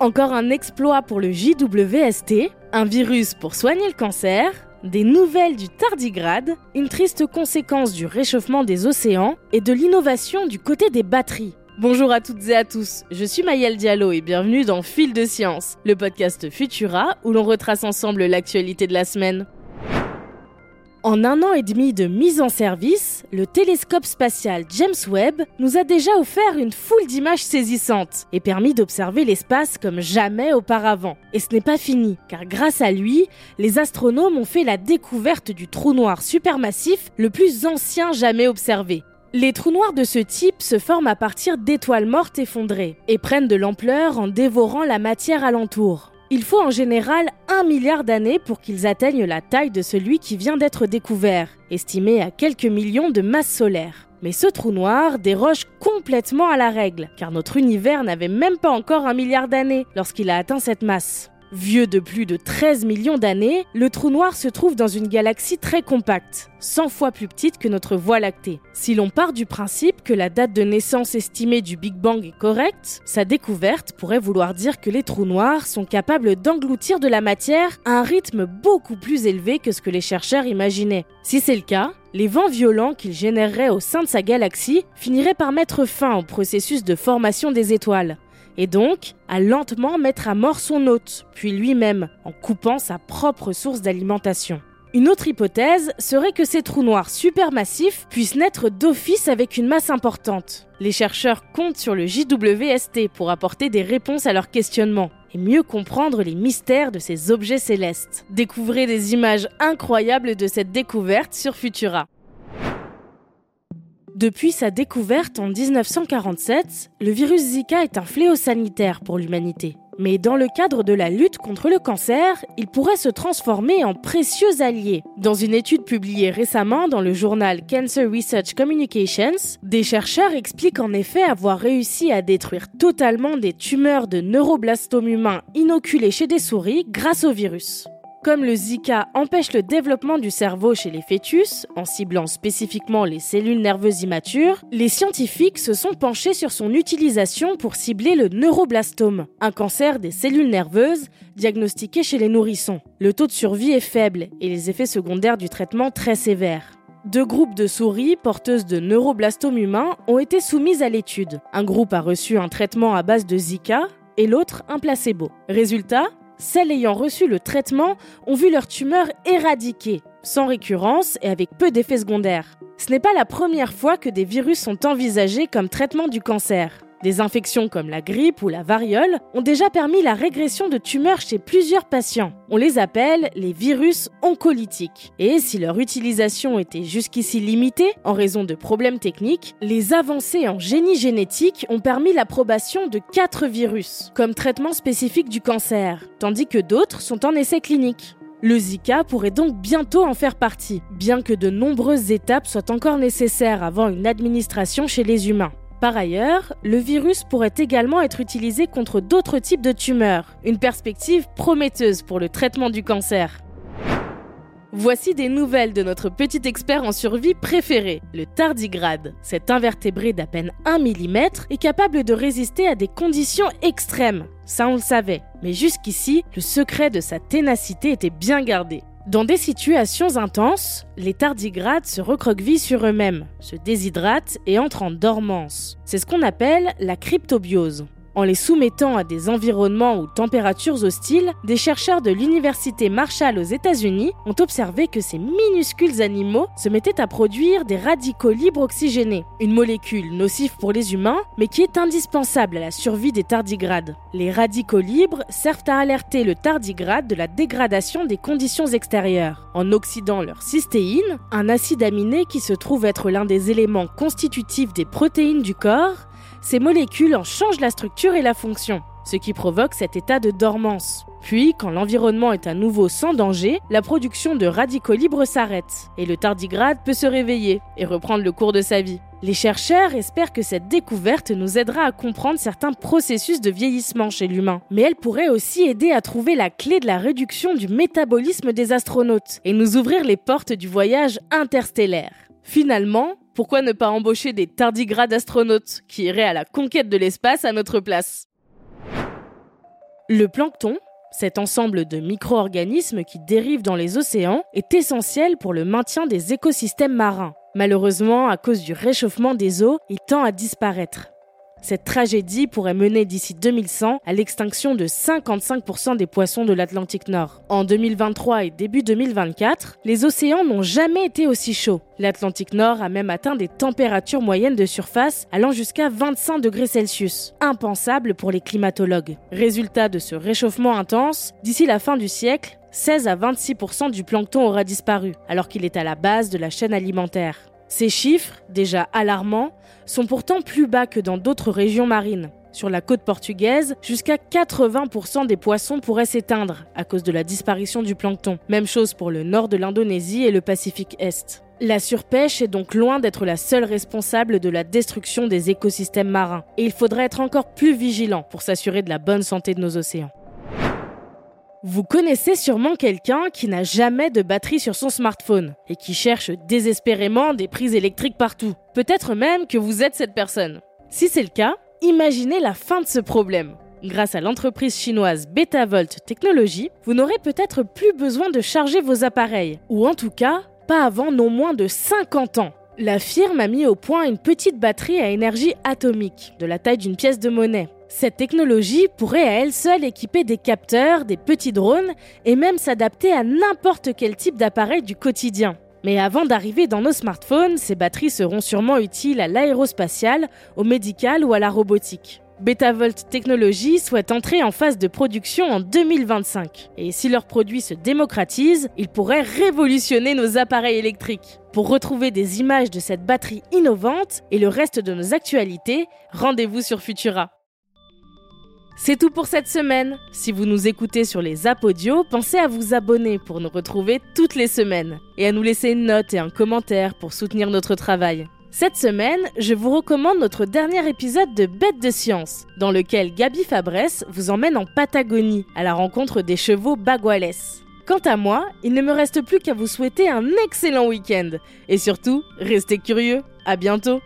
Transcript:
Encore un exploit pour le JWST, un virus pour soigner le cancer, des nouvelles du tardigrade, une triste conséquence du réchauffement des océans et de l'innovation du côté des batteries. Bonjour à toutes et à tous, je suis Mayel Diallo et bienvenue dans Fil de Science, le podcast Futura où l'on retrace ensemble l'actualité de la semaine. En un an et demi de mise en service, le télescope spatial James Webb nous a déjà offert une foule d'images saisissantes et permis d'observer l'espace comme jamais auparavant. Et ce n'est pas fini, car grâce à lui, les astronomes ont fait la découverte du trou noir supermassif le plus ancien jamais observé. Les trous noirs de ce type se forment à partir d'étoiles mortes effondrées et prennent de l'ampleur en dévorant la matière alentour. Il faut en général un milliard d'années pour qu'ils atteignent la taille de celui qui vient d'être découvert, estimé à quelques millions de masses solaires. Mais ce trou noir déroge complètement à la règle, car notre univers n'avait même pas encore un milliard d'années lorsqu'il a atteint cette masse. Vieux de plus de 13 millions d'années, le trou noir se trouve dans une galaxie très compacte, 100 fois plus petite que notre Voie lactée. Si l'on part du principe que la date de naissance estimée du Big Bang est correcte, sa découverte pourrait vouloir dire que les trous noirs sont capables d'engloutir de la matière à un rythme beaucoup plus élevé que ce que les chercheurs imaginaient. Si c'est le cas, les vents violents qu'il générerait au sein de sa galaxie finiraient par mettre fin au processus de formation des étoiles et donc à lentement mettre à mort son hôte, puis lui-même, en coupant sa propre source d'alimentation. Une autre hypothèse serait que ces trous noirs supermassifs puissent naître d'office avec une masse importante. Les chercheurs comptent sur le JWST pour apporter des réponses à leurs questionnements et mieux comprendre les mystères de ces objets célestes. Découvrez des images incroyables de cette découverte sur Futura. Depuis sa découverte en 1947, le virus Zika est un fléau sanitaire pour l'humanité. Mais dans le cadre de la lutte contre le cancer, il pourrait se transformer en précieux allié. Dans une étude publiée récemment dans le journal Cancer Research Communications, des chercheurs expliquent en effet avoir réussi à détruire totalement des tumeurs de neuroblastome humain inoculées chez des souris grâce au virus. Comme le Zika empêche le développement du cerveau chez les fœtus, en ciblant spécifiquement les cellules nerveuses immatures, les scientifiques se sont penchés sur son utilisation pour cibler le neuroblastome, un cancer des cellules nerveuses diagnostiqué chez les nourrissons. Le taux de survie est faible et les effets secondaires du traitement très sévères. Deux groupes de souris porteuses de neuroblastome humain ont été soumis à l'étude. Un groupe a reçu un traitement à base de Zika et l'autre un placebo. Résultat, celles ayant reçu le traitement ont vu leur tumeur éradiquée, sans récurrence et avec peu d'effets secondaires. Ce n'est pas la première fois que des virus sont envisagés comme traitement du cancer. Des infections comme la grippe ou la variole ont déjà permis la régression de tumeurs chez plusieurs patients. On les appelle les virus oncolytiques. Et si leur utilisation était jusqu'ici limitée en raison de problèmes techniques, les avancées en génie génétique ont permis l'approbation de quatre virus comme traitement spécifique du cancer, tandis que d'autres sont en essai clinique. Le Zika pourrait donc bientôt en faire partie, bien que de nombreuses étapes soient encore nécessaires avant une administration chez les humains. Par ailleurs, le virus pourrait également être utilisé contre d'autres types de tumeurs, une perspective prometteuse pour le traitement du cancer. Voici des nouvelles de notre petit expert en survie préféré, le tardigrade. Cet invertébré d'à peine 1 mm est capable de résister à des conditions extrêmes. Ça on le savait. Mais jusqu'ici, le secret de sa ténacité était bien gardé. Dans des situations intenses, les tardigrades se recroquevillent sur eux-mêmes, se déshydratent et entrent en dormance. C'est ce qu'on appelle la cryptobiose. En les soumettant à des environnements ou températures hostiles, des chercheurs de l'université Marshall aux États-Unis ont observé que ces minuscules animaux se mettaient à produire des radicaux libres oxygénés, une molécule nocive pour les humains, mais qui est indispensable à la survie des tardigrades. Les radicaux libres servent à alerter le tardigrade de la dégradation des conditions extérieures, en oxydant leur cystéine, un acide aminé qui se trouve être l'un des éléments constitutifs des protéines du corps ces molécules en changent la structure et la fonction, ce qui provoque cet état de dormance. Puis, quand l'environnement est à nouveau sans danger, la production de radicaux libres s'arrête et le tardigrade peut se réveiller et reprendre le cours de sa vie. Les chercheurs espèrent que cette découverte nous aidera à comprendre certains processus de vieillissement chez l'humain, mais elle pourrait aussi aider à trouver la clé de la réduction du métabolisme des astronautes et nous ouvrir les portes du voyage interstellaire. Finalement, pourquoi ne pas embaucher des tardigrades astronautes qui iraient à la conquête de l'espace à notre place? Le plancton, cet ensemble de micro-organismes qui dérivent dans les océans, est essentiel pour le maintien des écosystèmes marins. Malheureusement, à cause du réchauffement des eaux, il tend à disparaître. Cette tragédie pourrait mener d'ici 2100 à l'extinction de 55% des poissons de l'Atlantique Nord. En 2023 et début 2024, les océans n'ont jamais été aussi chauds. L'Atlantique Nord a même atteint des températures moyennes de surface allant jusqu'à 25 degrés Celsius, impensable pour les climatologues. Résultat de ce réchauffement intense, d'ici la fin du siècle, 16 à 26% du plancton aura disparu, alors qu'il est à la base de la chaîne alimentaire. Ces chiffres, déjà alarmants, sont pourtant plus bas que dans d'autres régions marines. Sur la côte portugaise, jusqu'à 80% des poissons pourraient s'éteindre à cause de la disparition du plancton. Même chose pour le nord de l'Indonésie et le Pacifique Est. La surpêche est donc loin d'être la seule responsable de la destruction des écosystèmes marins, et il faudrait être encore plus vigilant pour s'assurer de la bonne santé de nos océans. Vous connaissez sûrement quelqu'un qui n'a jamais de batterie sur son smartphone et qui cherche désespérément des prises électriques partout. Peut-être même que vous êtes cette personne. Si c'est le cas, imaginez la fin de ce problème. Grâce à l'entreprise chinoise Betavolt Technologies, vous n'aurez peut-être plus besoin de charger vos appareils, ou en tout cas, pas avant non moins de 50 ans. La firme a mis au point une petite batterie à énergie atomique, de la taille d'une pièce de monnaie. Cette technologie pourrait à elle seule équiper des capteurs, des petits drones et même s'adapter à n'importe quel type d'appareil du quotidien. Mais avant d'arriver dans nos smartphones, ces batteries seront sûrement utiles à l'aérospatial, au médical ou à la robotique. Betavolt Technologies souhaite entrer en phase de production en 2025. Et si leurs produits se démocratisent, ils pourraient révolutionner nos appareils électriques. Pour retrouver des images de cette batterie innovante et le reste de nos actualités, rendez-vous sur Futura. C'est tout pour cette semaine. Si vous nous écoutez sur les audio, pensez à vous abonner pour nous retrouver toutes les semaines et à nous laisser une note et un commentaire pour soutenir notre travail. Cette semaine, je vous recommande notre dernier épisode de Bête de science, dans lequel Gabi Fabresse vous emmène en Patagonie à la rencontre des chevaux baguales. Quant à moi, il ne me reste plus qu'à vous souhaiter un excellent week-end et surtout, restez curieux. À bientôt.